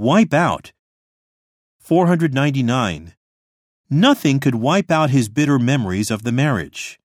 Wipe out. 499. Nothing could wipe out his bitter memories of the marriage.